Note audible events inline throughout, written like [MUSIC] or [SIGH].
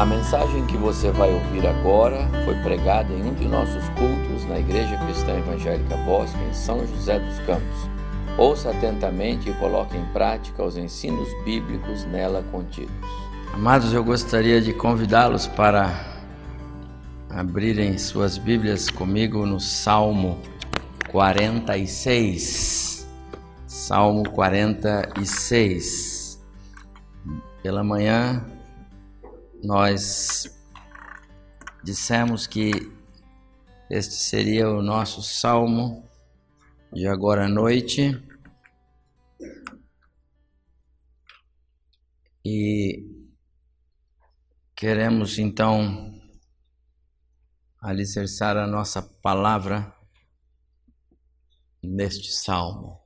A mensagem que você vai ouvir agora foi pregada em um de nossos cultos na Igreja Cristã Evangélica Bosque, em São José dos Campos. Ouça atentamente e coloque em prática os ensinos bíblicos nela contidos. Amados, eu gostaria de convidá-los para abrirem suas Bíblias comigo no Salmo 46. Salmo 46. Pela manhã, nós dissemos que este seria o nosso salmo de agora à noite. E queremos então alicerçar a nossa palavra neste salmo.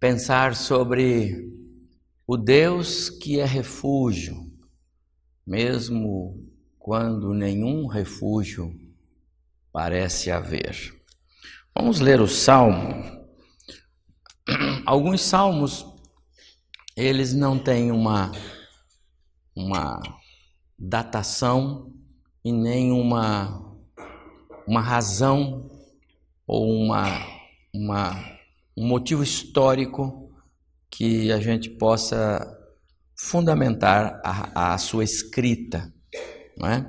Pensar sobre o Deus que é refúgio, mesmo quando nenhum refúgio parece haver. Vamos ler o salmo. Alguns salmos eles não têm uma uma datação e nem uma uma razão ou uma uma um motivo histórico que a gente possa fundamentar a, a sua escrita. É?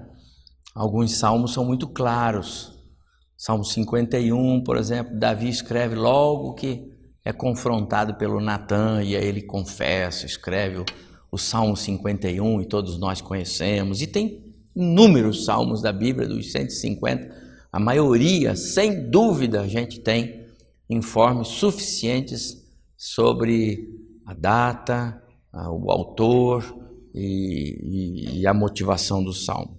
Alguns salmos são muito claros. Salmo 51, por exemplo, Davi escreve logo que é confrontado pelo Natan e aí ele confessa, escreve o, o Salmo 51 e todos nós conhecemos. E tem inúmeros salmos da Bíblia, dos 150, a maioria, sem dúvida, a gente tem informes suficientes sobre a data, o autor e, e, e a motivação do salmo.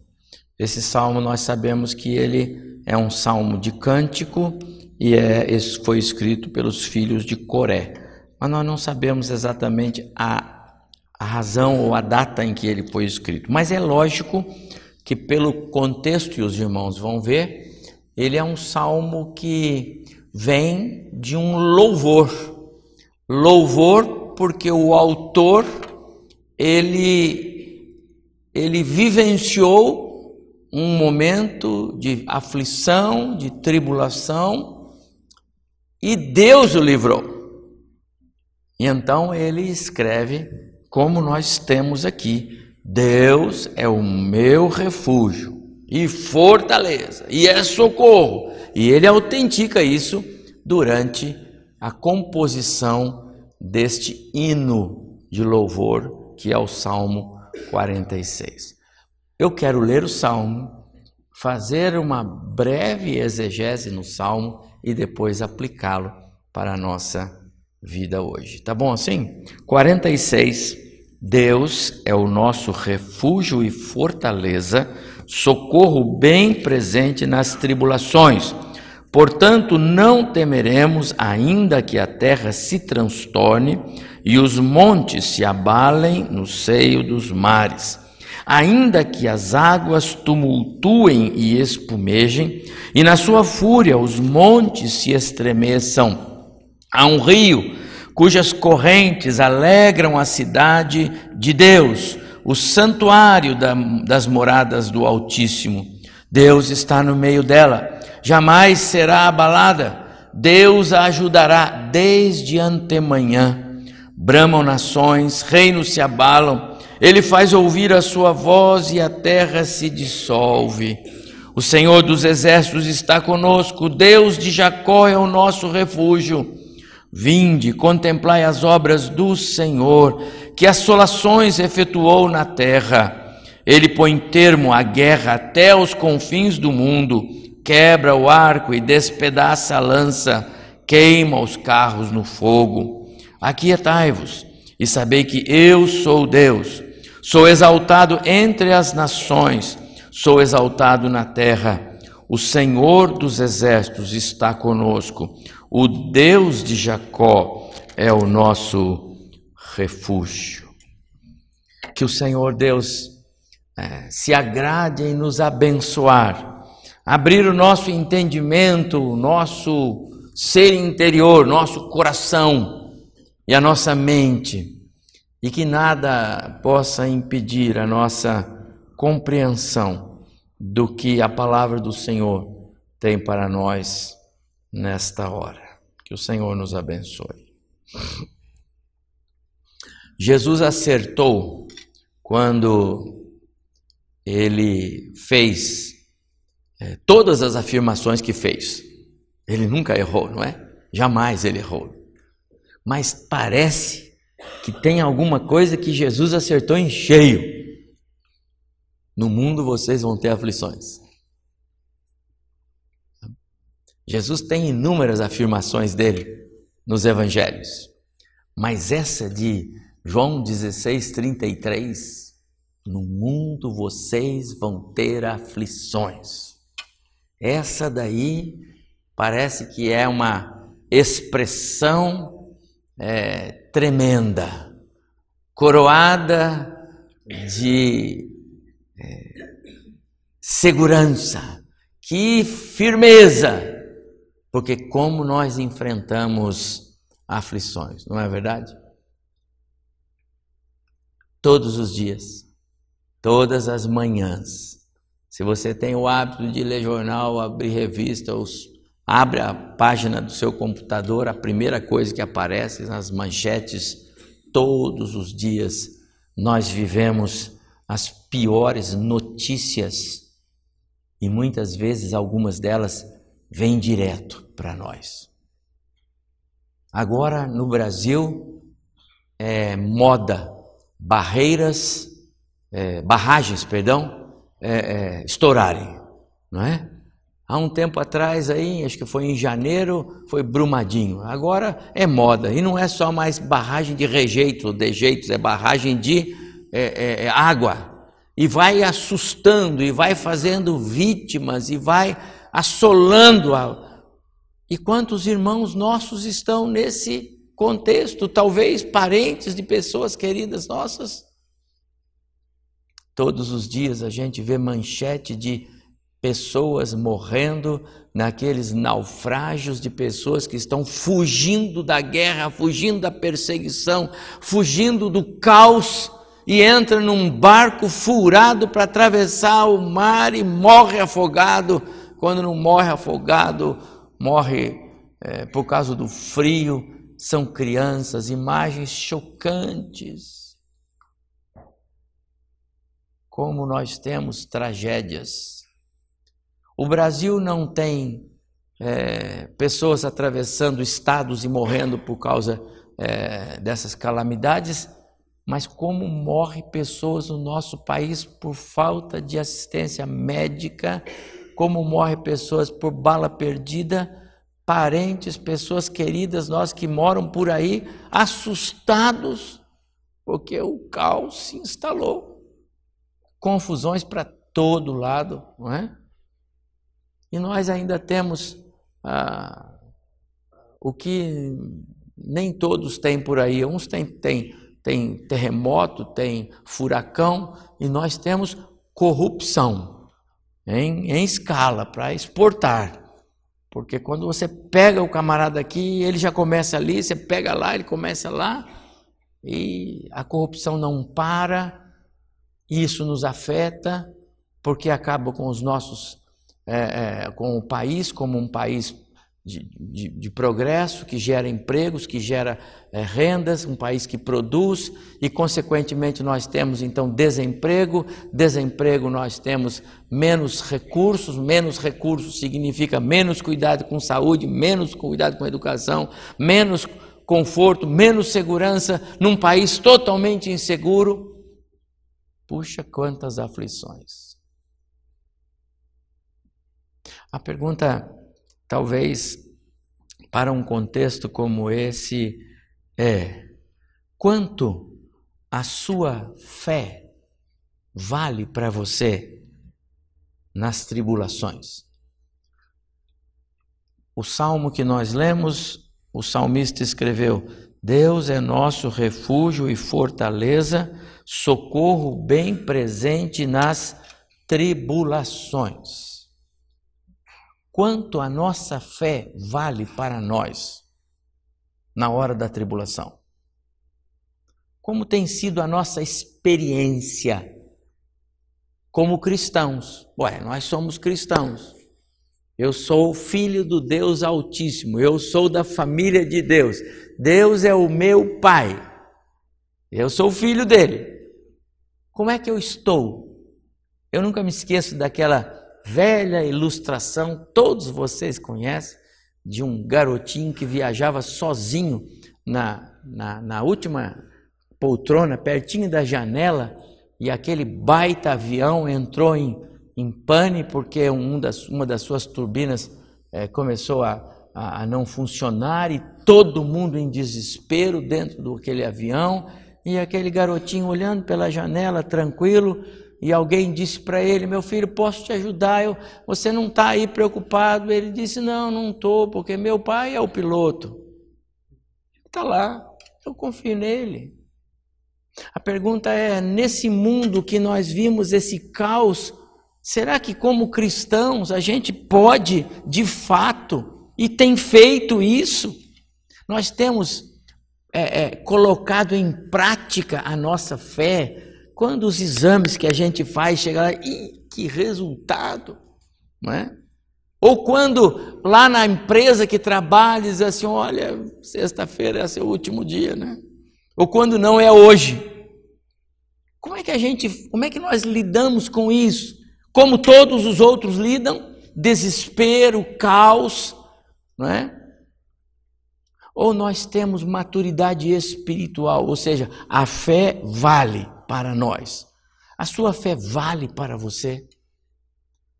Esse salmo nós sabemos que ele é um salmo de cântico e é, foi escrito pelos filhos de Coré, mas nós não sabemos exatamente a, a razão ou a data em que ele foi escrito. Mas é lógico que, pelo contexto, e os irmãos vão ver, ele é um salmo que vem de um louvor. Louvor porque o autor ele ele vivenciou um momento de aflição, de tribulação e Deus o livrou. E então ele escreve como nós temos aqui: Deus é o meu refúgio e fortaleza, e é socorro. E ele autentica isso durante a composição deste hino de louvor, que é o Salmo 46. Eu quero ler o salmo, fazer uma breve exegese no salmo e depois aplicá-lo para a nossa vida hoje. Tá bom assim? 46. Deus é o nosso refúgio e fortaleza socorro bem presente nas tribulações. Portanto, não temeremos, ainda que a terra se transtorne e os montes se abalem no seio dos mares, ainda que as águas tumultuem e espumejem, e na sua fúria os montes se estremeçam. Há um rio cujas correntes alegram a cidade de Deus o santuário da, das moradas do Altíssimo. Deus está no meio dela, jamais será abalada. Deus a ajudará desde antemanhã. Bramam nações, reinos se abalam. Ele faz ouvir a sua voz e a terra se dissolve. O Senhor dos exércitos está conosco, Deus de Jacó é o nosso refúgio. Vinde, contemplai as obras do Senhor, que assolações efetuou na terra. Ele põe termo à guerra até os confins do mundo, quebra o arco e despedaça a lança, queima os carros no fogo. Aquietai-vos e sabei que eu sou Deus. Sou exaltado entre as nações, sou exaltado na terra. O Senhor dos exércitos está conosco. O Deus de Jacó é o nosso refúgio. Que o Senhor Deus é, se agrade em nos abençoar, abrir o nosso entendimento, o nosso ser interior, nosso coração, e a nossa mente, e que nada possa impedir a nossa compreensão do que a palavra do Senhor tem para nós nesta hora. Que o Senhor nos abençoe. Jesus acertou quando ele fez é, todas as afirmações que fez. Ele nunca errou, não é? Jamais ele errou. Mas parece que tem alguma coisa que Jesus acertou em cheio. No mundo vocês vão ter aflições. Jesus tem inúmeras afirmações dele nos evangelhos, mas essa de João 16, 33, no mundo vocês vão ter aflições. Essa daí parece que é uma expressão é, tremenda, coroada de é, segurança, que firmeza, porque como nós enfrentamos aflições, não é verdade? Todos os dias, todas as manhãs. Se você tem o hábito de ler jornal, abrir revista, os, abre a página do seu computador, a primeira coisa que aparece nas manchetes, todos os dias nós vivemos as piores notícias e muitas vezes algumas delas vêm direto para nós. Agora no Brasil é moda barreiras, é, barragens, perdão, é, é, estourarem, não é? Há um tempo atrás aí, acho que foi em janeiro, foi Brumadinho. Agora é moda e não é só mais barragem de rejeitos, dejeitos, é barragem de é, é, é, água e vai assustando e vai fazendo vítimas e vai assolando a... E quantos irmãos nossos estão nesse contexto, talvez parentes de pessoas queridas nossas. Todos os dias a gente vê manchete de pessoas morrendo naqueles naufrágios de pessoas que estão fugindo da guerra, fugindo da perseguição, fugindo do caos e entra num barco furado para atravessar o mar e morre afogado. Quando não morre afogado, morre é, por causa do frio, são crianças, imagens chocantes. Como nós temos tragédias. O Brasil não tem é, pessoas atravessando estados e morrendo por causa é, dessas calamidades, mas como morre pessoas no nosso país por falta de assistência médica, como morre pessoas por bala perdida parentes, pessoas queridas nós que moram por aí, assustados, porque o caos se instalou. Confusões para todo lado, não é? E nós ainda temos ah, o que nem todos têm por aí. Uns têm, têm, têm terremoto, tem furacão, e nós temos corrupção em, em escala para exportar. Porque quando você pega o camarada aqui, ele já começa ali, você pega lá, ele começa lá, e a corrupção não para, isso nos afeta, porque acaba com os nossos, é, é, com o país como um país de, de, de, progresso, que gera empregos, que gera é, rendas, um país que produz e, consequentemente, nós temos então desemprego. Desemprego, nós temos menos recursos. Menos recursos significa menos cuidado com saúde, menos cuidado com educação, menos conforto, menos segurança num país totalmente inseguro. Puxa, quantas aflições. A pergunta talvez para um contexto como esse é quanto a sua fé vale para você nas tribulações. O salmo que nós lemos, o salmista escreveu: Deus é nosso refúgio e fortaleza, socorro bem presente nas tribulações quanto a nossa fé vale para nós na hora da tribulação. como tem sido a nossa experiência como cristãos? Ué, nós somos cristãos. Eu sou filho do Deus Altíssimo, eu sou da família de Deus. Deus é o meu Pai. Eu sou filho dele. Como é que eu estou? Eu nunca me esqueço daquela velha ilustração, todos vocês conhecem, de um garotinho que viajava sozinho na, na, na última poltrona, pertinho da janela, e aquele baita avião entrou em, em pane porque um das, uma das suas turbinas é, começou a, a, a, não funcionar e todo mundo em desespero dentro daquele avião e aquele garotinho olhando pela janela tranquilo e alguém disse para ele: Meu filho, posso te ajudar? Eu, você não está aí preocupado? Ele disse: Não, não estou, porque meu pai é o piloto. Está lá, eu confio nele. A pergunta é: nesse mundo que nós vimos esse caos, será que, como cristãos, a gente pode, de fato, e tem feito isso? Nós temos é, é, colocado em prática a nossa fé quando os exames que a gente faz chegam lá, e que resultado, não é? Ou quando lá na empresa que trabalha diz assim, olha, sexta-feira é seu último dia, né? Ou quando não é hoje. Como é que a gente, como é que nós lidamos com isso? Como todos os outros lidam? Desespero, caos, não é? Ou nós temos maturidade espiritual, ou seja, a fé vale para nós. A sua fé vale para você.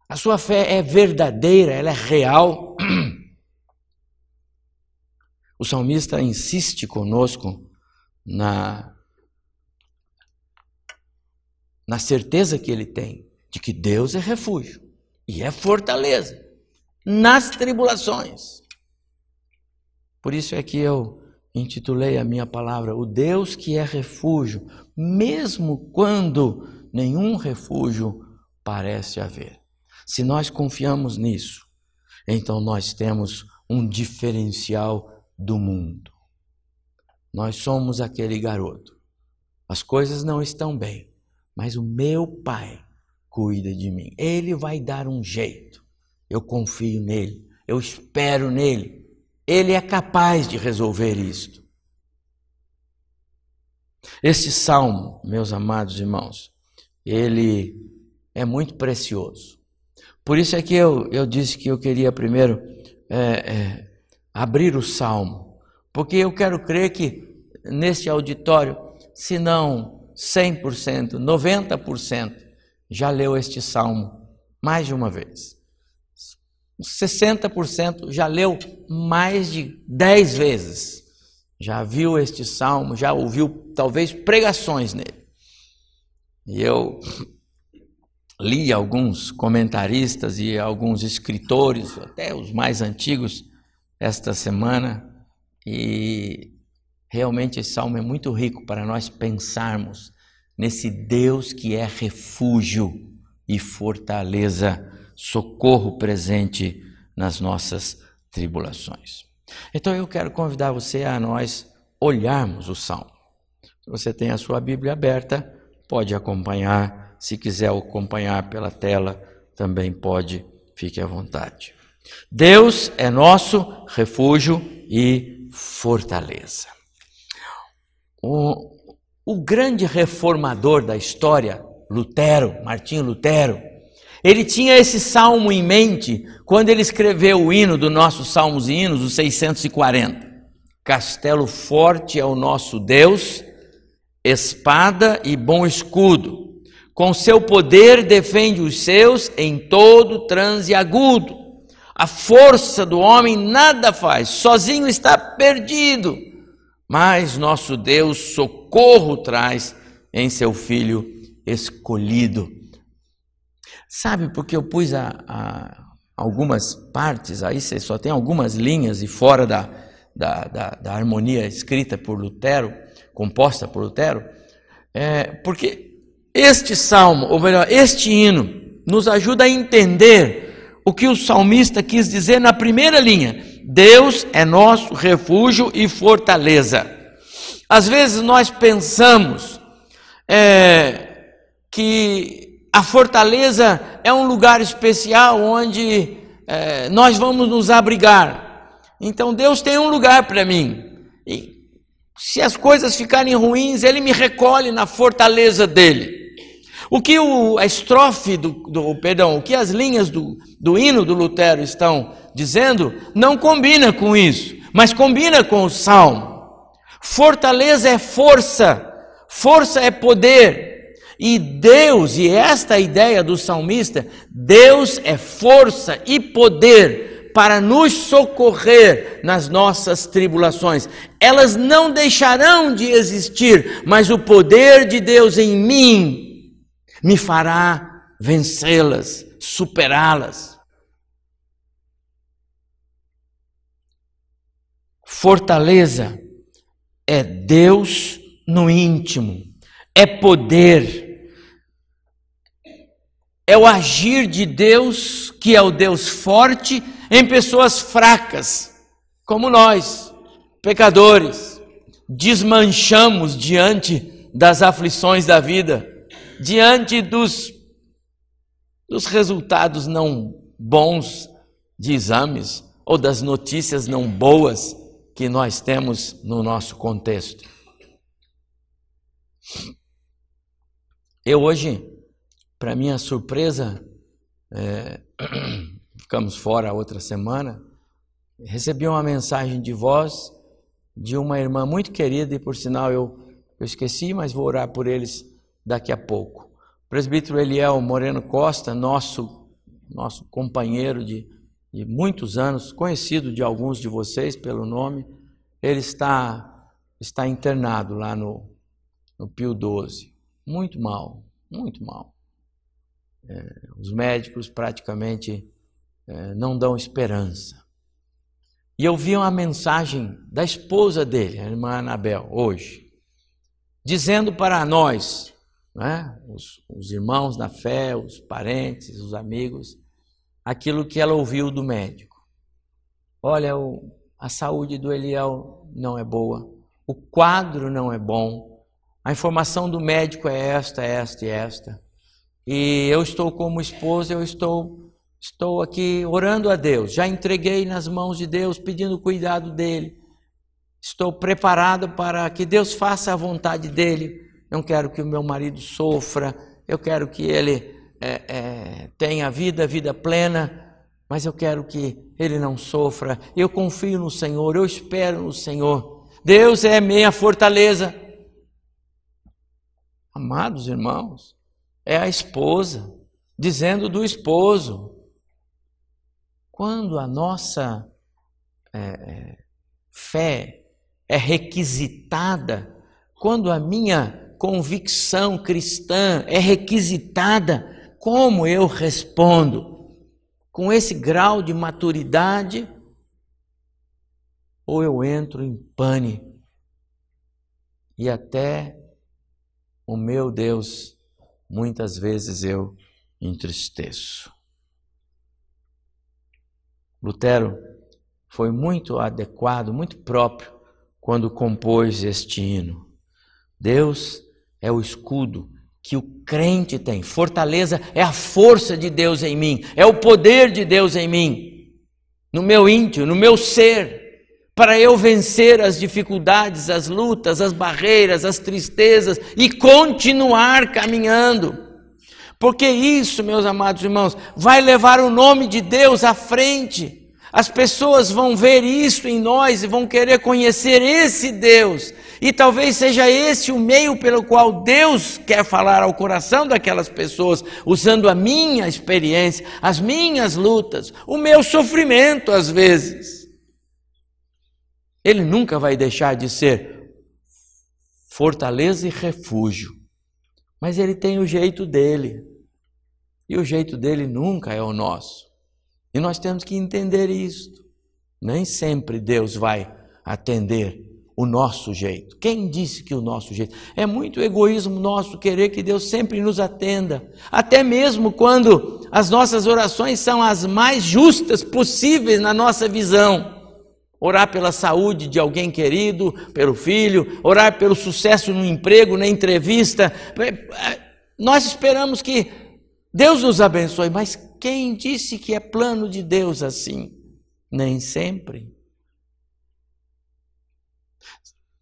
A sua fé é verdadeira, ela é real. [CLEARS THROAT] O salmista insiste conosco na, na certeza que ele tem de que Deus é refúgio e é fortaleza nas tribulações. Por isso é que eu intitulei a minha palavra O Deus que é refúgio, mesmo quando nenhum refúgio parece haver. Se nós confiamos nisso, então nós temos um diferencial do mundo. Nós somos aquele garoto. As coisas não estão bem, mas o meu pai cuida de mim. Ele vai dar um jeito. Eu confio nele, eu espero nele. Ele é capaz de resolver isto. Este salmo, meus amados irmãos, ele é muito precioso. Por isso é que eu, eu disse que eu queria primeiro é, é, abrir o salmo, porque eu quero crer que neste auditório, se não 100%, 90% já leu este salmo mais de uma vez. 60% já leu mais de 10 vezes. Já viu este salmo, já ouviu talvez pregações nele. E eu [CLEARS THROAT] li alguns comentaristas e alguns escritores, até os mais antigos, esta semana, e realmente esse salmo é muito rico para nós pensarmos nesse Deus que é refúgio e fortaleza socorro presente nas nossas tribulações. Então eu quero convidar você a nós olharmos o salmo. Se você tem a sua Bíblia aberta, pode acompanhar. Se quiser acompanhar pela tela, também pode, fique à vontade. Deus é nosso refúgio e fortaleza. O, o grande reformador da história, Lutero, Martinho Lutero, ele tinha esse salmo em mente quando ele escreveu o hino do nosso Salmos e Hinos, o 640. Castelo forte é o nosso Deus, espada e bom escudo. Com seu poder defende os seus em todo transe agudo. A força do homem nada faz, sozinho está perdido. Mas nosso Deus socorro traz em seu filho escolhido. Sabe porque eu pus a, a algumas partes, aí você só tem algumas linhas e fora da, da, da, da harmonia escrita por Lutero, composta por Lutero, é, porque este salmo, ou melhor, este hino, nos ajuda a entender o que o salmista quis dizer na primeira linha: Deus é nosso refúgio e fortaleza. Às vezes nós pensamos é, que a fortaleza é um lugar especial onde é, nós vamos nos abrigar. Então Deus tem um lugar para mim. E se as coisas ficarem ruins, Ele me recolhe na fortaleza dele. O que o, a estrofe do, do, perdão, o que as linhas do, do hino do Lutero estão dizendo, não combina com isso, mas combina com o salmo. Fortaleza é força, força é poder. E Deus, e esta é a ideia do salmista, Deus é força e poder para nos socorrer nas nossas tribulações. Elas não deixarão de existir, mas o poder de Deus em mim me fará vencê-las, superá-las. Fortaleza é Deus no íntimo, é poder, é o agir de Deus, que é o Deus forte, em pessoas fracas, como nós, pecadores, desmanchamos diante das aflições da vida diante dos, dos resultados não bons de exames ou das notícias não boas que nós temos no nosso contexto. Eu hoje, para minha surpresa, é, [CLEARS THROAT] ficamos fora outra semana, recebi uma mensagem de voz de uma irmã muito querida e por sinal eu, eu esqueci, mas vou orar por eles daqui a pouco. O presbítero Eliel Moreno Costa, nosso, nosso companheiro de, de muitos anos, conhecido de alguns de vocês pelo nome, ele está, está internado lá no, no Pio 12. Muito mal, muito mal. É, os médicos praticamente é, não dão esperança. E eu vi uma mensagem da esposa dele, a irmã Anabel, hoje, dizendo para nós, né? os, os irmãos na fé, os parentes, os amigos, aquilo que ela ouviu do médico. Olha, o, a saúde do Eliel não é boa, o quadro não é bom, a informação do médico é esta, esta e esta. E eu estou como esposa, eu estou, estou aqui orando a Deus, já entreguei nas mãos de Deus, pedindo cuidado dele. Estou preparado para que Deus faça a vontade dele não quero que o meu marido sofra, eu quero que ele é, é, tenha vida, vida plena, mas eu quero que ele não sofra. Eu confio no Senhor, eu espero no Senhor. Deus é minha fortaleza. Amados irmãos, é a esposa dizendo do esposo. Quando a nossa é, é fé é requisitada, quando a minha convicção cristã é requisitada, como eu respondo? Com esse grau de maturidade? Ou eu entro em pane e até o meu Deus, muitas vezes eu entristeço. Lutero foi muito adequado, muito próprio, quando compôs este hino. Deus é o escudo que o crente tem. Fortaleza é a força de Deus em mim, é o poder de Deus em mim, no meu íntimo, no meu ser, para eu vencer as dificuldades, as lutas, as barreiras, as tristezas e continuar caminhando. Porque isso, meus amados irmãos, vai levar o nome de Deus à frente. As pessoas vão ver isso em nós e vão querer conhecer esse Deus e talvez seja esse o meio pelo qual Deus quer falar ao coração daquelas pessoas, usando a minha experiência, as minhas lutas, o meu sofrimento às vezes. Ele nunca vai deixar de ser fortaleza e refúgio, mas ele tem o jeito dele, e o jeito dele nunca é o nosso. E nós temos que entender isto. Nem sempre Deus vai atender o nosso jeito. Quem disse que o nosso jeito? É muito egoísmo nosso querer que Deus sempre nos atenda, até mesmo quando as nossas orações são as mais justas possíveis na nossa visão. Orar pela saúde de alguém querido, pelo filho, orar pelo sucesso no emprego, na entrevista. Nós esperamos que Deus nos abençoe, mas quem disse que é plano de Deus assim? Nem sempre.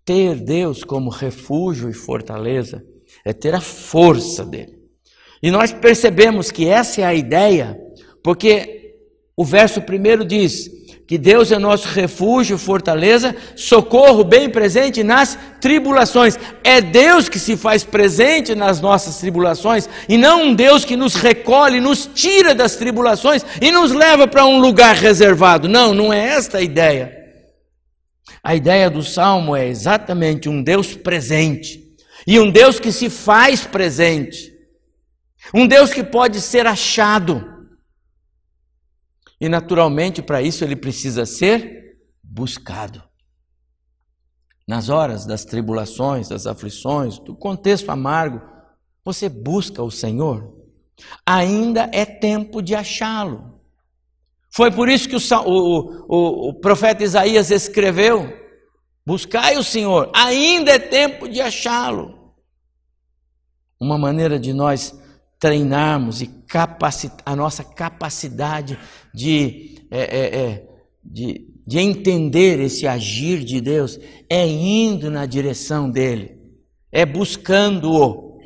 Ter Deus como refúgio e fortaleza é ter a força dele. E nós percebemos que essa é a ideia, porque o verso primeiro diz: que Deus é nosso refúgio, fortaleza, socorro bem presente nas tribulações. É Deus que se faz presente nas nossas tribulações e não um Deus que nos recolhe, nos tira das tribulações e nos leva para um lugar reservado. Não, não é esta a ideia. A ideia do salmo é exatamente um Deus presente e um Deus que se faz presente. Um Deus que pode ser achado e naturalmente, para isso, ele precisa ser buscado. Nas horas das tribulações, das aflições, do contexto amargo, você busca o Senhor, ainda é tempo de achá-lo. Foi por isso que o, o, o, o profeta Isaías escreveu: Buscai o Senhor, ainda é tempo de achá-lo. Uma maneira de nós treinarmos e capacitar a nossa capacidade de, é, é, é, de, de entender esse agir de Deus é indo na direção dele, é buscando-o.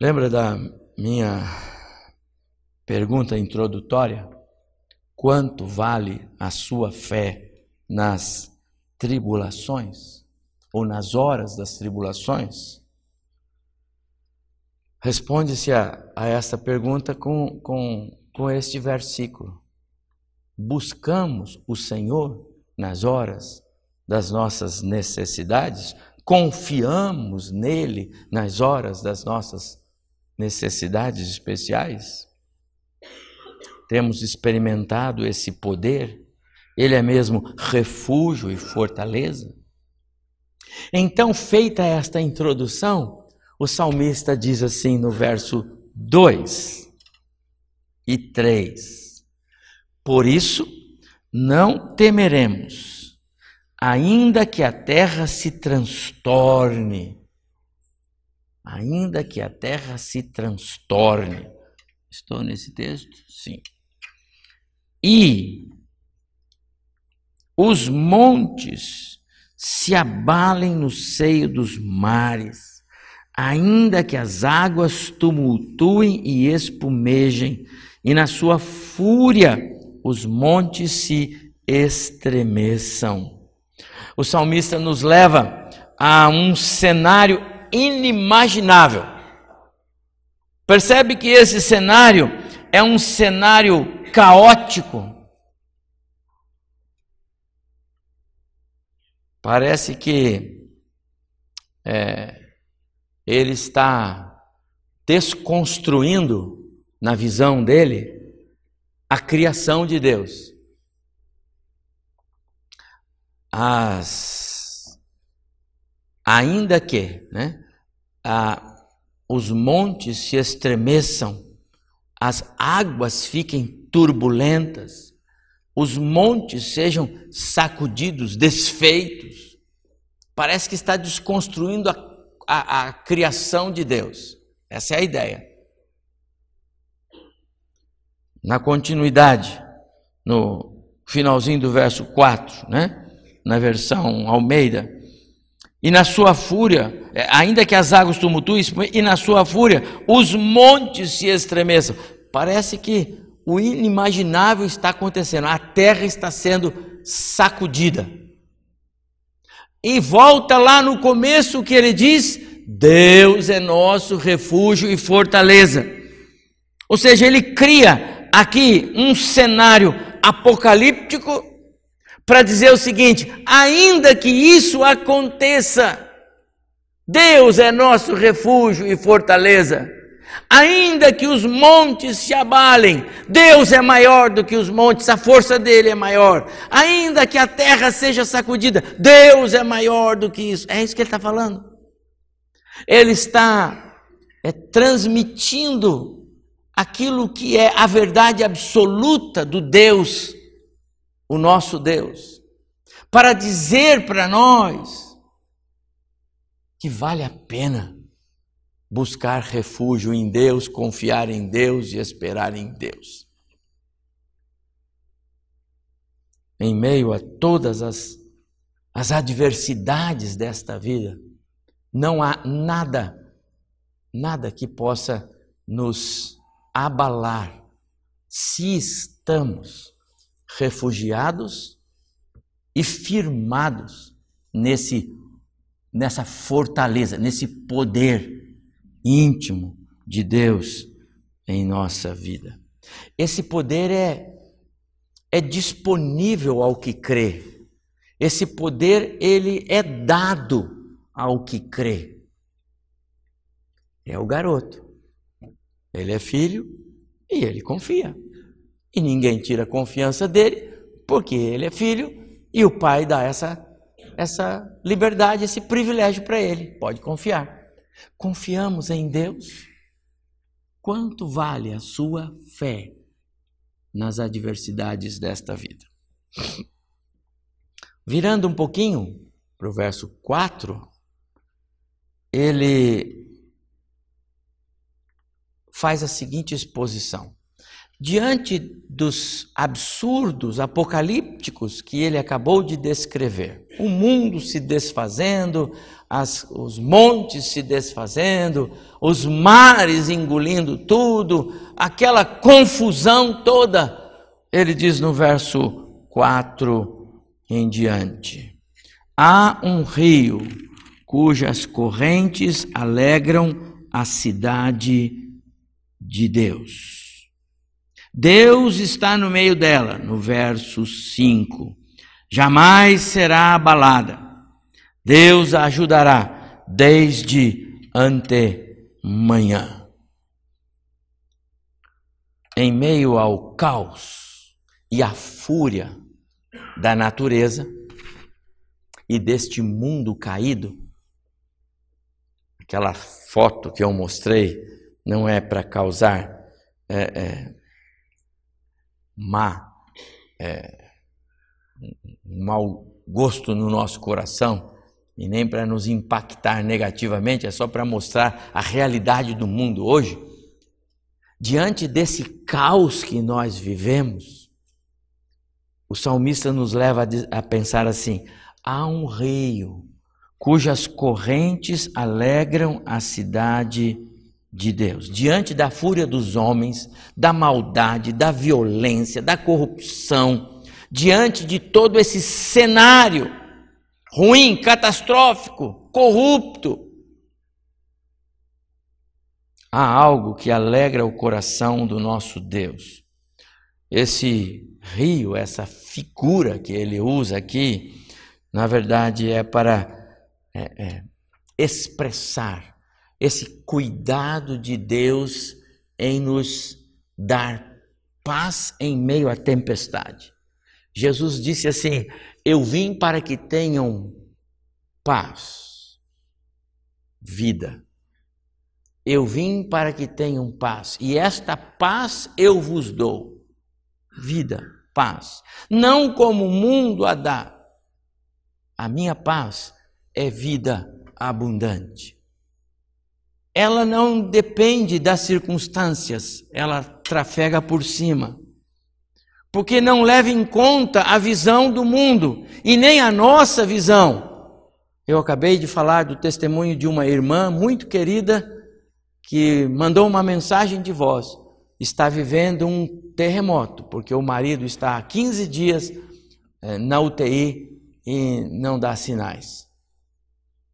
Lembra da minha pergunta introdutória? Quanto vale a sua fé nas tribulações ou nas horas das tribulações? Responde-se a, a essa pergunta com, com, com este versículo. Buscamos o Senhor nas horas das nossas necessidades? Confiamos nele nas horas das nossas necessidades especiais? Temos experimentado esse poder? Ele é mesmo refúgio e fortaleza? Então, feita esta introdução, o salmista diz assim no verso 2 e 3: Por isso não temeremos, ainda que a terra se transtorne, ainda que a terra se transtorne. Estou nesse texto? Sim. E os montes se abalem no seio dos mares ainda que as águas tumultuem e espumejem, e na sua fúria os montes se estremeçam. O salmista nos leva a um cenário inimaginável. Percebe que esse cenário é um cenário caótico. Parece que é, ele está desconstruindo, na visão dele, a criação de Deus. As, ainda que né, a, os montes se estremeçam, as águas fiquem turbulentas, os montes sejam sacudidos, desfeitos, parece que está desconstruindo a a, a criação de Deus. Essa é a ideia. Na continuidade, no finalzinho do verso 4, né? na versão Almeida, e na sua fúria, é, ainda que as águas tumultuem, e na sua fúria os montes se estremeçam. Parece que o inimaginável está acontecendo, a terra está sendo sacudida. E volta lá no começo que ele diz: Deus é nosso refúgio e fortaleza. Ou seja, ele cria aqui um cenário apocalíptico para dizer o seguinte: ainda que isso aconteça, Deus é nosso refúgio e fortaleza. Ainda que os montes se abalem, Deus é maior do que os montes, a força dele é maior. Ainda que a terra seja sacudida, Deus é maior do que isso. É isso que ele está falando. Ele está é, transmitindo aquilo que é a verdade absoluta do Deus, o nosso Deus, para dizer para nós que vale a pena buscar refúgio em Deus, confiar em Deus e esperar em Deus. Em meio a todas as, as adversidades desta vida, não há nada, nada que possa nos abalar se estamos refugiados e firmados nesse nessa fortaleza, nesse poder íntimo de Deus em nossa vida. Esse poder é é disponível ao que crê. Esse poder ele é dado ao que crê. É o garoto. Ele é filho e ele confia. E ninguém tira a confiança dele, porque ele é filho e o pai dá essa, essa liberdade, esse privilégio para ele. Pode confiar. Confiamos em Deus? Quanto vale a sua fé nas adversidades desta vida? Virando um pouquinho para o verso 4, ele faz a seguinte exposição. Diante dos absurdos apocalípticos que ele acabou de descrever, o mundo se desfazendo, as, os montes se desfazendo, os mares engolindo tudo, aquela confusão toda, ele diz no verso 4 em diante: Há um rio cujas correntes alegram a cidade de Deus. Deus está no meio dela, no verso 5. Jamais será abalada. Deus a ajudará desde antemanhã. Em meio ao caos e à fúria da natureza e deste mundo caído, aquela foto que eu mostrei não é para causar é, é, má, é, um mau gosto no nosso coração e nem para nos impactar negativamente, é só para mostrar a realidade do mundo hoje. Diante desse caos que nós vivemos, o salmista nos leva a, pensar assim: há um rio cujas correntes alegram a cidade de Deus, diante da fúria dos homens, da maldade, da violência, da corrupção, diante de todo esse cenário ruim, catastrófico, corrupto, há algo que alegra o coração do nosso Deus. Esse rio, essa figura que ele usa aqui, na verdade é para é, é, expressar esse cuidado de Deus em nos dar paz em meio à tempestade. Jesus disse assim: Eu vim para que tenham paz, vida. Eu vim para que tenham paz, e esta paz eu vos dou. Vida, paz. Não como o mundo a dá. A minha paz é vida abundante ela não depende das circunstâncias, ela trafega por cima. Porque não leva em conta a visão do mundo e nem a nossa visão. Eu acabei de falar do testemunho de uma irmã muito querida que mandou uma mensagem de voz. Está vivendo um terremoto, porque o marido está há 15 dias eh, na UTI e não dá sinais.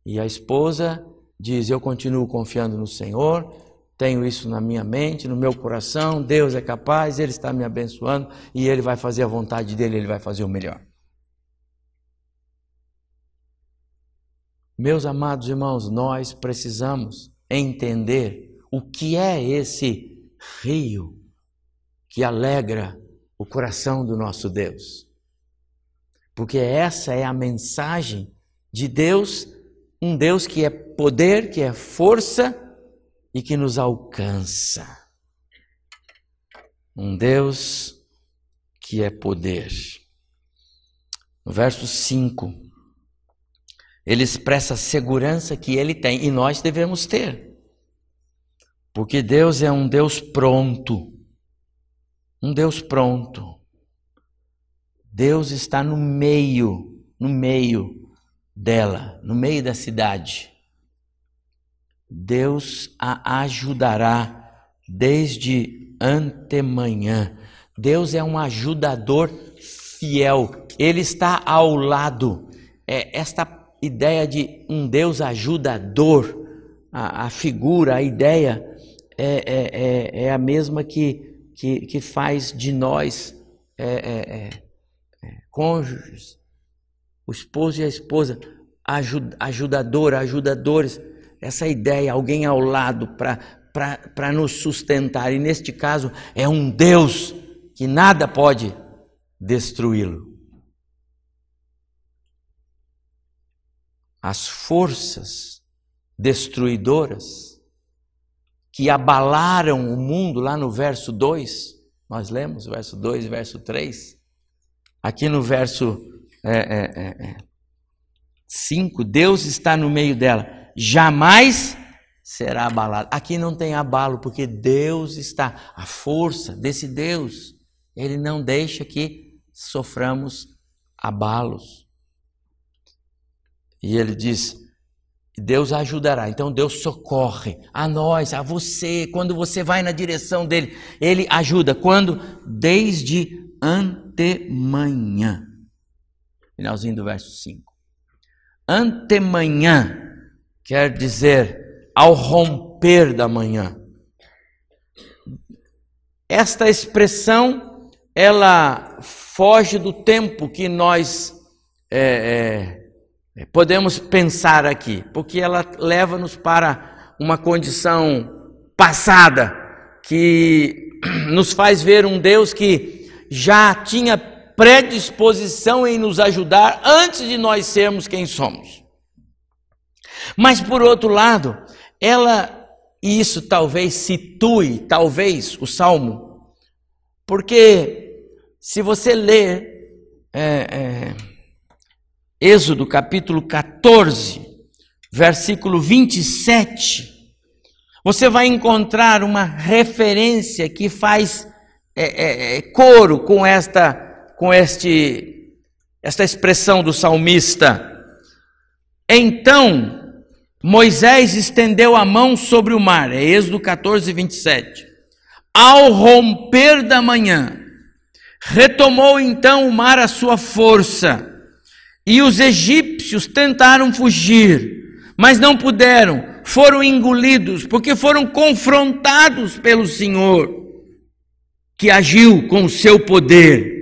E a esposa diz: Eu continuo confiando no Senhor, tenho isso na minha mente, no meu coração, Deus é capaz, Ele está me abençoando e Ele vai fazer a vontade dEle, Ele vai fazer o melhor. Meus amados irmãos, nós precisamos entender o que é esse rio que alegra o coração do nosso Deus. Porque essa é a mensagem de Deus um Deus que é poder, que é força e que nos alcança. um Deus que é poder. No verso 5, ele expressa a segurança que ele tem e nós devemos ter. Porque Deus é um Deus pronto. Um Deus pronto. Deus está no meio, no meio dela, no meio da cidade. Deus a ajudará desde antemanhã. Deus é um ajudador fiel, ele está ao lado. É esta ideia de um Deus ajudador, a, a figura, a ideia é, é, é, é a mesma que, que, que, faz de nós é, é, é, cônjuges, o esposo e a esposa, ajud, ajudador, ajudadores, essa ideia, alguém ao lado para nos sustentar, e neste caso é um Deus que nada pode destruí-lo. As forças destruidoras que abalaram o mundo lá no verso 2, nós lemos verso 2 e verso 3. Aqui no verso 5, é, é, é, Deus está no meio dela, jamais será abalado. Aqui não tem abalo, porque Deus está, a força desse Deus, ele não deixa que soframos abalos. E ele diz: Deus ajudará. Então Deus socorre a nós, a você, quando você vai na direção dele, ele ajuda. Quando? Desde antemanhã. Finalzinho do verso 5. Antemanhã quer dizer ao romper da manhã. Esta expressão ela foge do tempo que nós é, é, podemos pensar aqui, porque ela leva-nos para uma condição passada que nos faz ver um Deus que já tinha predisposição em nos ajudar antes de nós sermos quem somos. Mas por outro lado, ela, e isso talvez situe, talvez, o Salmo, porque se você ler é, é, Êxodo capítulo 14, versículo 27, você vai encontrar uma referência que faz é, é, é, coro com esta, com este, esta expressão do salmista. Então Moisés estendeu a mão sobre o mar, é Êxodo 14, 27. Ao romper da manhã, retomou então o mar a sua força e os egípcios tentaram fugir, mas não puderam, foram engolidos, porque foram confrontados pelo Senhor, que agiu com o seu poder,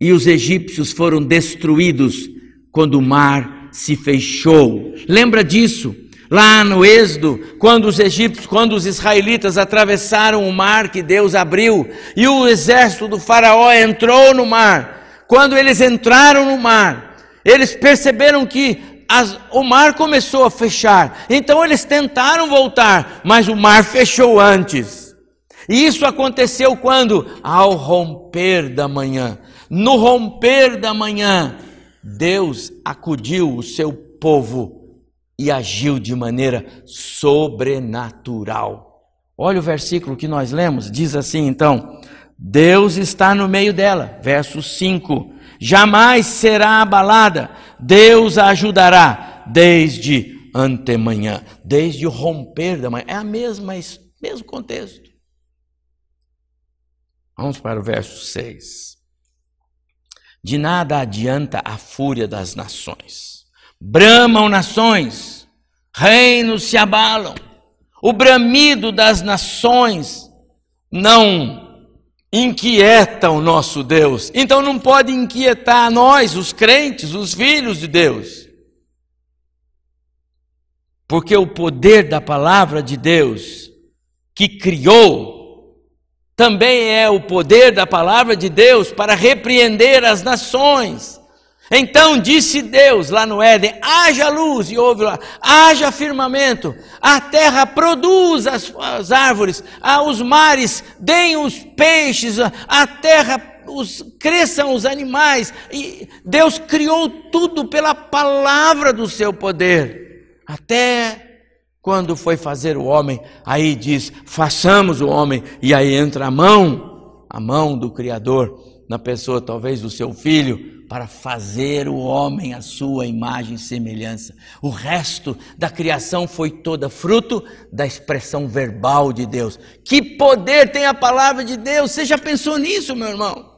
e os egípcios foram destruídos quando o mar se fechou. Lembra disso? Lá no Êxodo, quando os egípcios, quando os israelitas atravessaram o mar que Deus abriu, e o exército do Faraó entrou no mar, quando eles entraram no mar, eles perceberam que as, o mar começou a fechar. Então eles tentaram voltar, mas o mar fechou antes. E isso aconteceu quando? Ao romper da manhã. No romper da manhã, Deus acudiu o seu povo e agiu de maneira sobrenatural. Olha o versículo que nós lemos, diz assim então: Deus está no meio dela, verso 5 jamais será abalada. Deus a ajudará desde antemanhã, desde o romper da manhã. É a mesma mesmo contexto. Vamos para o verso 6. De nada adianta a fúria das nações. Bramam nações, reinos se abalam. O bramido das nações não inquieta o nosso Deus. Então não pode inquietar nós, os crentes, os filhos de Deus. Porque o poder da palavra de Deus que criou também é o poder da palavra de Deus para repreender as nações. Então disse Deus lá no Éden: haja luz, e houve lá, haja firmamento, a terra produz as, as árvores, os mares deem os peixes, a terra os, cresçam os animais, e Deus criou tudo pela palavra do seu poder, até quando foi fazer o homem, aí diz: façamos o homem, e aí entra a mão, a mão do Criador, na pessoa talvez do seu filho, para fazer o homem à sua imagem e semelhança. O resto da criação foi toda fruto da expressão verbal de Deus. Que poder tem a palavra de Deus? Você já pensou nisso, meu irmão?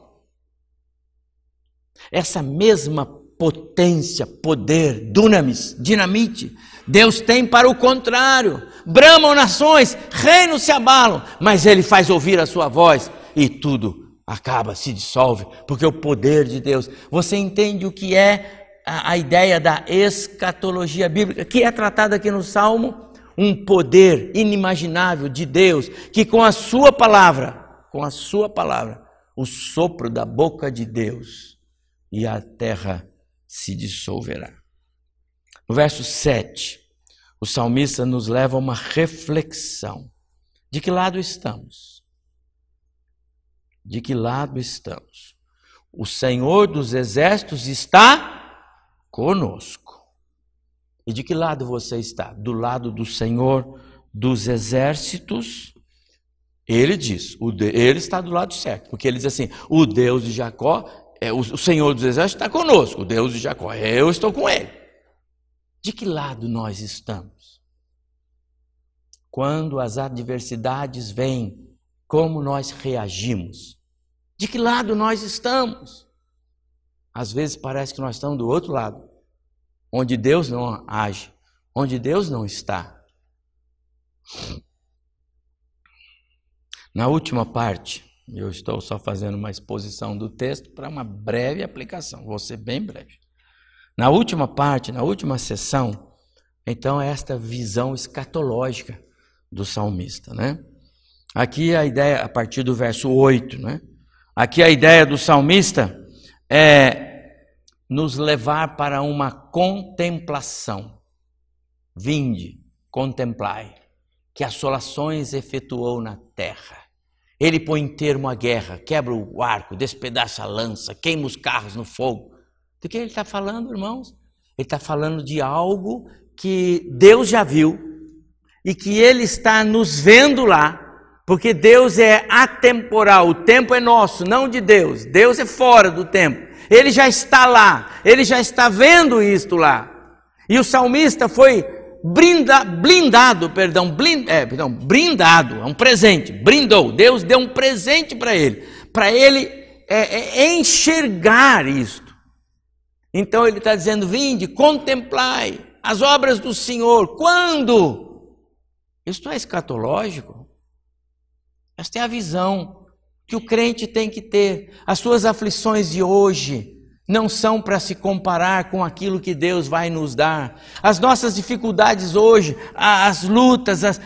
Essa mesma potência, poder, dunamis, dinamite, Deus tem para o contrário. Bramam nações, reinos se abalam, mas Ele faz ouvir a sua voz e tudo acaba, se dissolve, porque o poder de Deus. Você entende o que é a, a ideia da escatologia bíblica, que é tratada aqui no Salmo? Um poder inimaginável de Deus, que com a sua palavra, com a sua palavra, o sopro da boca de Deus, e a terra se dissolverá. No verso 7, o salmista nos leva a uma reflexão. De que lado estamos? de que lado estamos. O Senhor dos Exércitos está conosco. E de que lado você está? Do lado do Senhor dos Exércitos? Ele diz, ele está do lado certo, porque ele diz assim: o Deus de Jacó, é, o Senhor dos Exércitos está conosco, o Deus de Jacó, eu estou com ele. De que lado nós estamos? Quando as adversidades vêm, como nós reagimos, de que lado nós estamos. Às vezes parece que nós estamos do outro lado, onde Deus não age, onde Deus não está. Na última parte, eu estou só fazendo uma exposição do texto para uma breve aplicação, vou ser bem breve. Na última parte, na última sessão, então é esta visão escatológica do salmista, né? Aqui a ideia, a partir do verso 8, né? Aqui a ideia do salmista é nos levar para uma contemplação. Vinde, contemplai, que assolações efetuou na terra. Ele põe em termo a guerra, quebra o arco, despedaça a lança, queima os carros no fogo. Do que ele está falando, irmãos? Ele está falando de algo que Deus já viu e que ele está nos vendo lá porque Deus é atemporal, o tempo é nosso, não de Deus. Deus é fora do tempo. Ele já está lá, ele já está vendo isto lá. E o salmista foi brinda, blindado, perdão, blind, é, perdão, brindado, é um presente, brindou. Deus deu um presente para ele, para ele é, é, enxergar isto. Então ele está dizendo: vinde, contemplai as obras do Senhor. Quando? Isto é escatológico. Esta é a visão que o crente tem que ter. As suas aflições de hoje não são para se comparar com aquilo que Deus vai nos dar. As nossas dificuldades hoje, as lutas, as,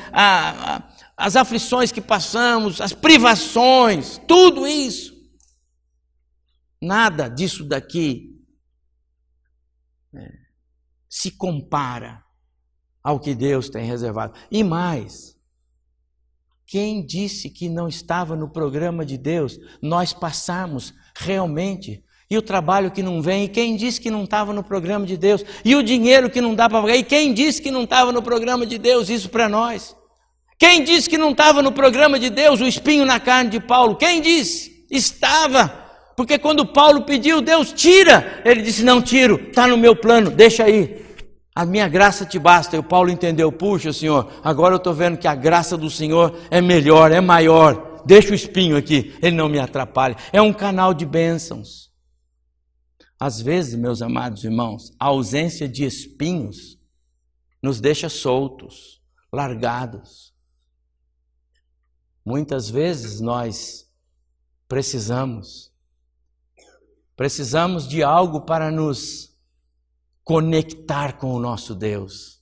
as aflições que passamos, as privações, tudo isso. Nada disso daqui se compara ao que Deus tem reservado. E mais, quem disse que não estava no programa de Deus? Nós passamos realmente. E o trabalho que não vem, e quem disse que não estava no programa de Deus? E o dinheiro que não dá para pagar, e quem disse que não estava no programa de Deus? Isso para nós. Quem disse que não estava no programa de Deus o espinho na carne de Paulo? Quem disse? Estava. Porque quando Paulo pediu, Deus tira. Ele disse: Não tiro, está no meu plano, deixa aí. A minha graça te basta. E o Paulo entendeu: puxa, Senhor, agora eu estou vendo que a graça do Senhor é melhor, é maior. Deixa o espinho aqui, ele não me atrapalha. É um canal de bênçãos. Às vezes, meus amados irmãos, a ausência de espinhos nos deixa soltos, largados. Muitas vezes nós precisamos, precisamos de algo para nos conectar com o nosso Deus.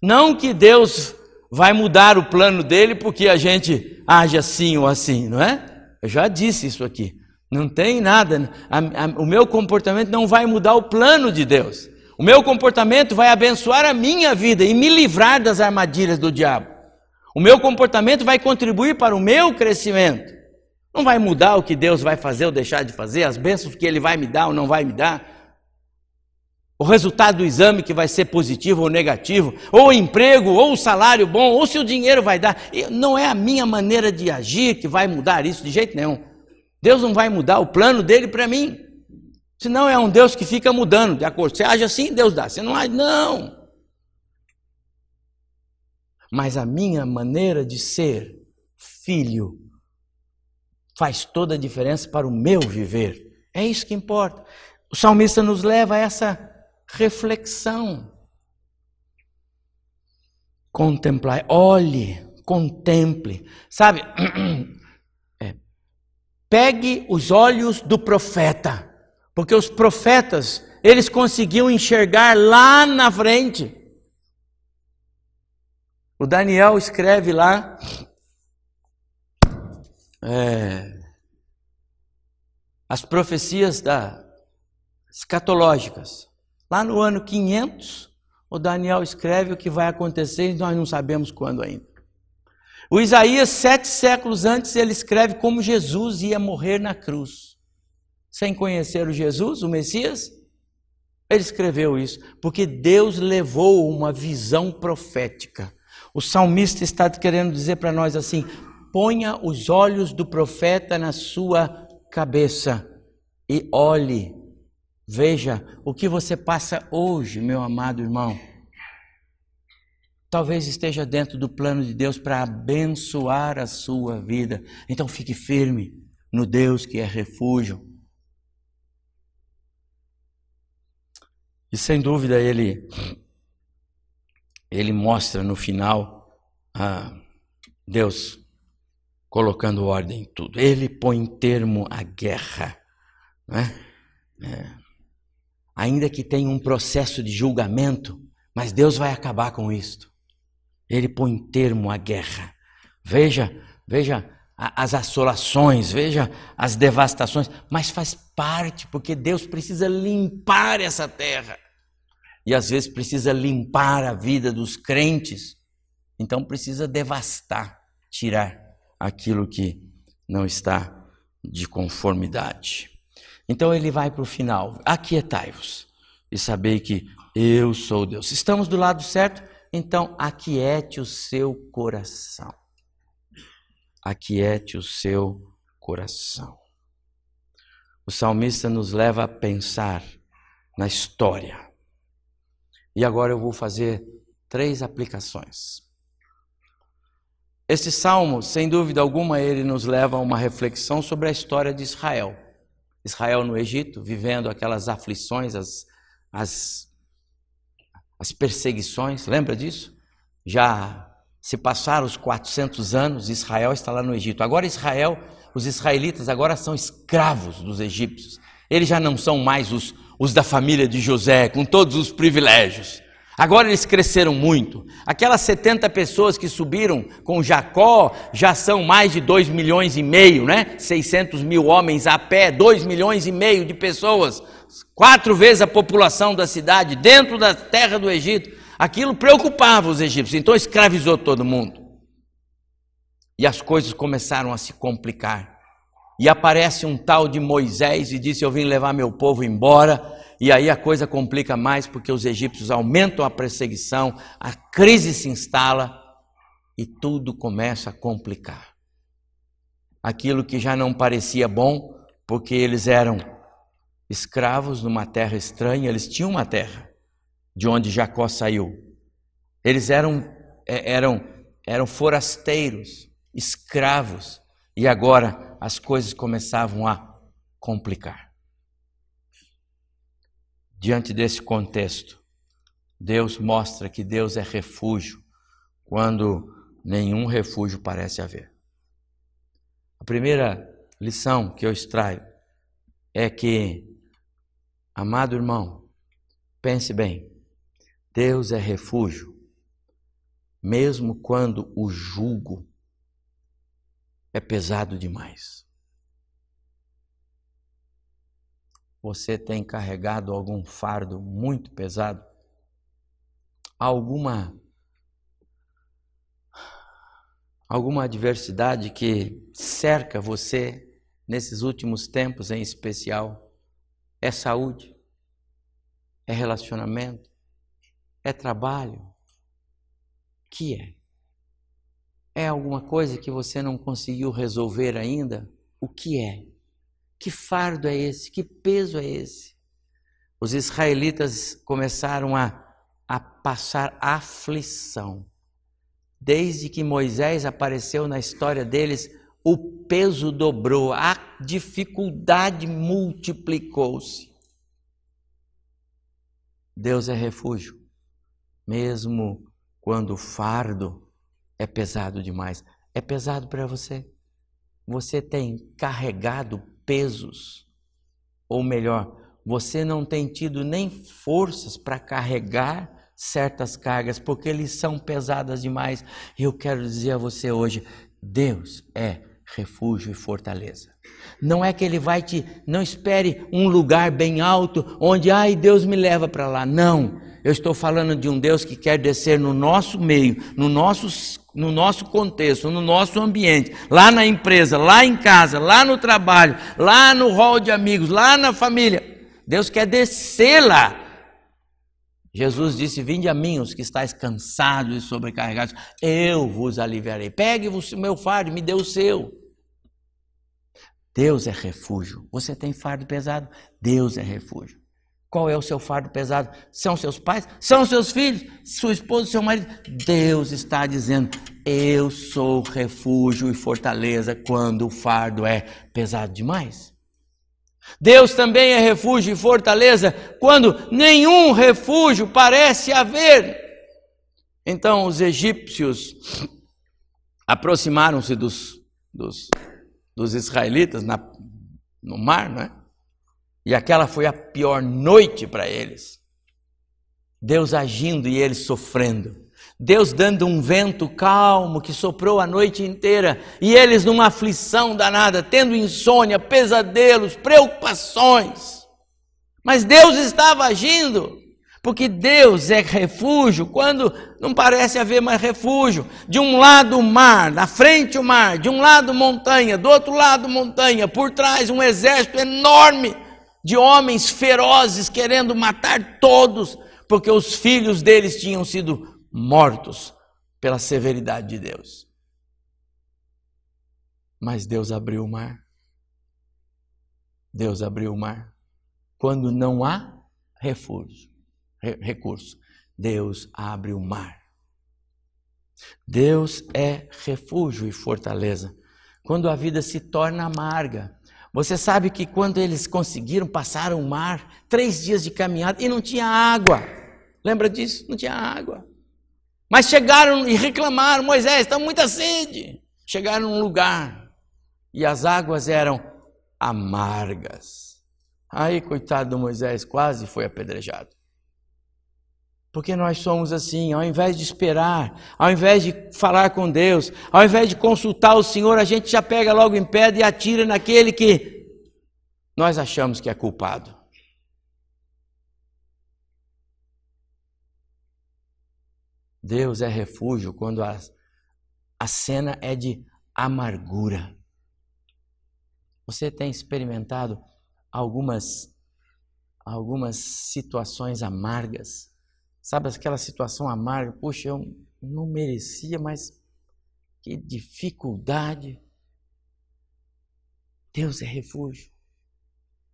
Não que Deus vai mudar o plano dele porque a gente age assim ou assim, não é? Eu já disse isso aqui. Não tem nada. A, a, o meu comportamento não vai mudar o plano de Deus. O meu comportamento vai abençoar a minha vida e me livrar das armadilhas do diabo. O meu comportamento vai contribuir para o meu crescimento. Não vai mudar o que Deus vai fazer ou deixar de fazer, as bênçãos que Ele vai me dar ou não vai me dar. O resultado do exame que vai ser positivo ou negativo, ou o emprego, ou o salário bom, ou se o dinheiro vai dar. Não é a minha maneira de agir que vai mudar isso de jeito nenhum. Deus não vai mudar o plano dele para mim. Senão é um Deus que fica mudando, de acordo. Você age assim, Deus dá. Você não age, não. Mas a minha maneira de ser filho faz toda a diferença para o meu viver. É isso que importa. O salmista nos leva a essa reflexão. Contemplar, olhe, contemple. Sabe, [CLEARS THROAT] é, pegue os olhos do profeta porque os profetas, eles conseguiam enxergar lá na frente. O Daniel escreve lá, é, as profecias da, escatológicas. Lá no ano 500, o Daniel escreve o que vai acontecer e nós não sabemos quando ainda. O Isaías, sete séculos antes, ele escreve como Jesus ia morrer na cruz sem conhecer o Jesus, o Messias? Ele escreveu isso porque Deus levou uma visão profética. O salmista está querendo dizer para nós assim: ponha os olhos do profeta na sua cabeça e olhe, veja o que você passa hoje, meu amado irmão. Talvez esteja dentro do plano de Deus para abençoar a sua vida. Então fique firme no Deus que é refúgio E sem dúvida ele ele mostra no final a Deus colocando ordem em tudo. Ele põe termo à guerra. Né? É. Ainda que tenha um processo de julgamento, mas Deus vai acabar com isto. Ele põe termo à guerra. Veja, veja as assolações, veja as devastações, mas faz parte, porque Deus precisa limpar essa terra e às vezes precisa limpar a vida dos crentes, então precisa devastar, tirar aquilo que não está de conformidade. Então ele vai para o final: aquietai-vos e sabei que eu sou Deus. Estamos do lado certo? Então aquiete o seu coração. Aquiete o seu coração. O salmista nos leva a pensar na história e agora eu vou fazer três aplicações. Este salmo, sem dúvida alguma, ele nos leva a uma reflexão sobre a história de Israel. Israel no Egito, vivendo aquelas aflições, as, as, as perseguições, lembra disso? Já se passaram os 400 anos, Israel está lá no Egito. Agora Israel, os israelitas agora são escravos dos egípcios. Eles já não são mais os, os da família de José, com todos os privilégios. Agora eles cresceram muito. Aquelas 70 pessoas que subiram com Jacó já são mais de 2 milhões e meio, né? 600 mil homens a pé, 2 milhões e meio de pessoas, quatro vezes a população da cidade, dentro da terra do Egito. Aquilo preocupava os egípcios, então escravizou todo mundo. E as coisas começaram a se complicar. E aparece um tal de Moisés e disse: Eu vim levar meu povo embora. E aí a coisa complica mais porque os egípcios aumentam a perseguição, a crise se instala e tudo começa a complicar. Aquilo que já não parecia bom, porque eles eram escravos numa terra estranha, eles tinham uma terra de onde Jacó saiu. Eles eram é, eram eram forasteiros, escravos, e agora as coisas começavam a complicar. Diante desse contexto, Deus mostra que Deus é refúgio quando nenhum refúgio parece haver. A primeira lição que eu extraio é que, amado irmão, pense bem, Deus é refúgio, mesmo quando o jugo é pesado demais. Você tem carregado algum fardo muito pesado? Alguma alguma adversidade que cerca você nesses últimos tempos em especial? É saúde? É relacionamento? É trabalho? Que é? É alguma coisa que você não conseguiu resolver ainda? O que é? Que fardo é esse? Que peso é esse? Os israelitas começaram a, a passar aflição. Desde que Moisés apareceu na história deles, o peso dobrou, a dificuldade multiplicou-se. Deus é refúgio, mesmo quando o fardo é pesado demais. É pesado para você? Você tem carregado pesos, ou melhor, você não tem tido nem forças para carregar certas cargas, porque eles são pesadas demais. Eu quero dizer a você hoje: Deus é refúgio e fortaleza. Não é que ele vai te, não espere um lugar bem alto onde, ai, Deus me leva para lá. Não. Eu estou falando de um Deus que quer descer no nosso meio, no nosso, no nosso contexto, no nosso ambiente, lá na empresa, lá em casa, lá no trabalho, lá no hall de amigos, lá na família. Deus quer descer lá. Jesus disse: Vinde a mim, os que estáis cansados e sobrecarregados, eu vos aliviarei. Pegue o meu fardo, me dê o seu. Deus é refúgio. Você tem fardo pesado? Deus é refúgio. Qual é o seu fardo pesado? São seus pais? São seus filhos? Sua esposa, seu marido? Deus está dizendo: Eu sou refúgio e fortaleza quando o fardo é pesado demais. Deus também é refúgio e fortaleza quando nenhum refúgio parece haver. Então os egípcios aproximaram-se dos, dos, dos israelitas na, no mar, não é? E aquela foi a pior noite para eles. Deus agindo e eles sofrendo. Deus dando um vento calmo que soprou a noite inteira e eles numa aflição danada, tendo insônia, pesadelos, preocupações. Mas Deus estava agindo, porque Deus é refúgio quando não parece haver mais refúgio. De um lado o mar, na frente o mar, de um lado montanha, do outro lado montanha, por trás um exército enorme de homens ferozes querendo matar todos, porque os filhos deles tinham sido mortos pela severidade de Deus. Mas Deus abriu o mar. Deus abriu o mar. Quando não há refúgio, recurso, Deus abre o mar. Deus é refúgio e fortaleza. Quando a vida se torna amarga, você sabe que quando eles conseguiram passar o mar, três dias de caminhada e não tinha água. Lembra disso? Não tinha água. Mas chegaram e reclamaram: Moisés, está muita sede. Chegaram num lugar e as águas eram amargas. Aí, coitado do Moisés, quase foi apedrejado. Porque nós somos assim, ao invés de esperar, ao invés de falar com Deus, ao invés de consultar o Senhor, a gente já pega logo em pedra e atira naquele que nós achamos que é culpado. Deus é refúgio quando a, a cena é de amargura. Você tem experimentado algumas algumas situações amargas? Sabe aquela situação amarga? Puxa, eu não merecia, mas que dificuldade. Deus é refúgio.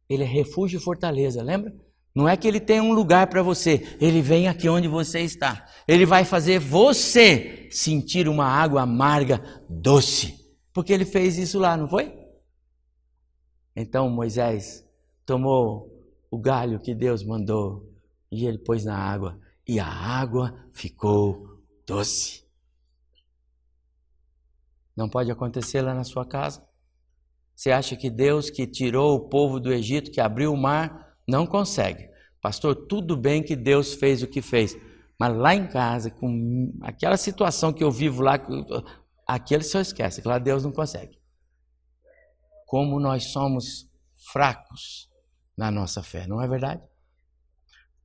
Ele é refúgio e fortaleza, lembra? Não é que ele tem um lugar para você, ele vem aqui onde você está. Ele vai fazer você sentir uma água amarga doce, porque ele fez isso lá, não foi? Então Moisés tomou o galho que Deus mandou e ele pôs na água e a água ficou doce. Não pode acontecer lá na sua casa? Você acha que Deus que tirou o povo do Egito, que abriu o mar, não consegue? Pastor, tudo bem que Deus fez o que fez, mas lá em casa, com aquela situação que eu vivo lá, aquele só esquece, que lá Deus não consegue. Como nós somos fracos na nossa fé, não é verdade?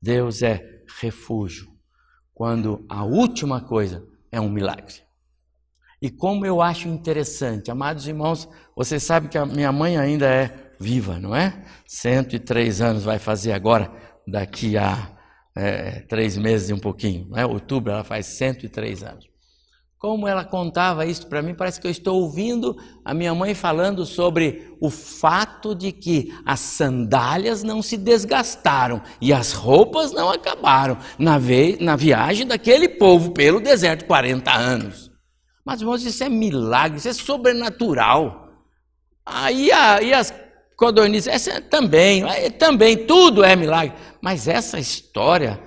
Deus é refúgio quando a última coisa é um milagre. E como eu acho interessante, amados irmãos, você sabe que a minha mãe ainda é viva, não é? 103 anos vai fazer agora, daqui a é, três meses e um pouquinho, não é? Outubro ela faz 103 anos. Como ela contava isso para mim, parece que eu estou ouvindo a minha mãe falando sobre o fato de que as sandálias não se desgastaram e as roupas não acabaram na, na viagem daquele povo pelo deserto 40 anos. Mas, irmãos, isso é milagre, isso é sobrenatural. Aí, aí as codornizes, essa é também, também, tudo é milagre. Mas essa história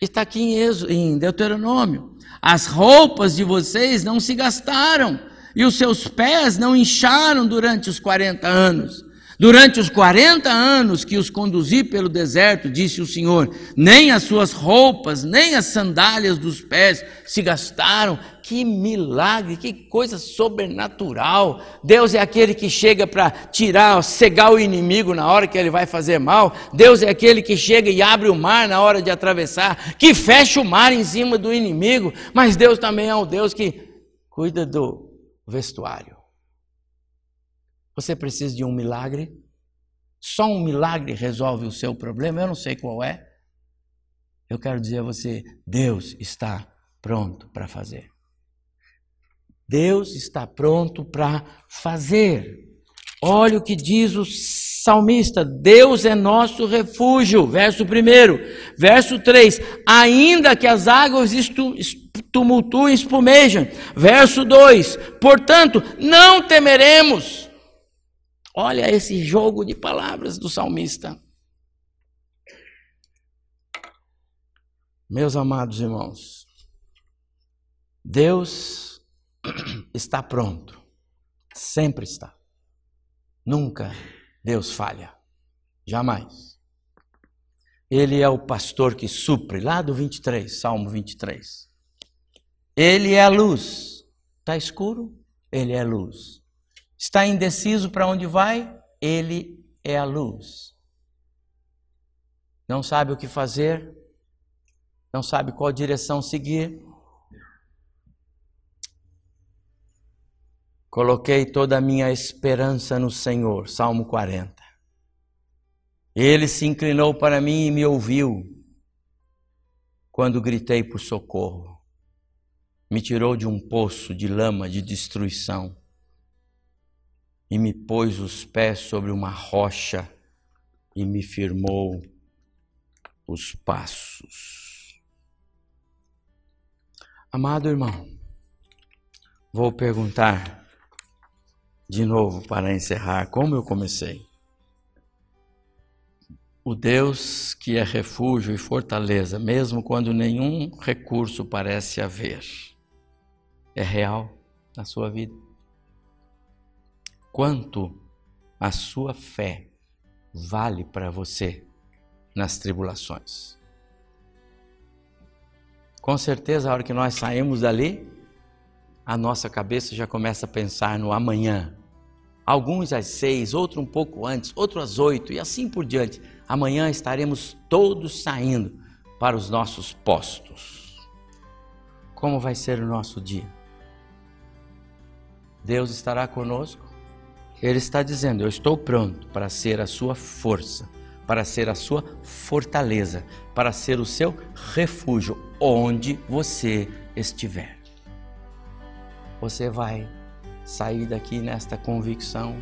está aqui em, em Deuteronômio. As roupas de vocês não se gastaram, e os seus pés não incharam durante os 40 anos. Durante os 40 anos que os conduzi pelo deserto, disse o Senhor, nem as suas roupas, nem as sandálias dos pés se gastaram. Que milagre, que coisa sobrenatural. Deus é aquele que chega para tirar, cegar o inimigo na hora que ele vai fazer mal. Deus é aquele que chega e abre o mar na hora de atravessar, que fecha o mar em cima do inimigo. Mas Deus também é o Deus que cuida do vestuário. Você precisa de um milagre? Só um milagre resolve o seu problema? Eu não sei qual é. Eu quero dizer a você: Deus está pronto para fazer. Deus está pronto para fazer. Olha o que diz o salmista: Deus é nosso refúgio. Verso 1. Verso 3: Ainda que as águas tumultuem, espumejam. Verso 2: Portanto, não temeremos. Olha esse jogo de palavras do salmista. Meus amados irmãos, Deus [CLEARS THROAT] está pronto. Sempre está. Nunca Deus falha. Jamais. Ele é o pastor que supre, lá do 23, Salmo 23. Ele é a luz. Está escuro? Ele é a luz. Está indeciso para onde vai? Ele é a luz. Não sabe o que fazer? Não sabe qual direção seguir? Coloquei toda a minha esperança no Senhor. Salmo 40. Ele se inclinou para mim e me ouviu quando gritei por socorro. Me tirou de um poço de lama de destruição e me pôs os pés sobre uma rocha e me firmou os passos. Amado irmão, vou perguntar de novo para encerrar, como eu comecei. O Deus que é refúgio e fortaleza, mesmo quando nenhum recurso parece haver, é real na sua vida. Quanto a sua fé vale para você nas tribulações? Com certeza, a hora que nós saímos dali, a nossa cabeça já começa a pensar no amanhã. Alguns às seis, outro um pouco antes, outro às oito e assim por diante. Amanhã estaremos todos saindo para os nossos postos. Como vai ser o nosso dia? Deus estará conosco? Ele está dizendo: Eu estou pronto para ser a sua força, para ser a sua fortaleza, para ser o seu refúgio onde você estiver. Você vai sair daqui nesta convicção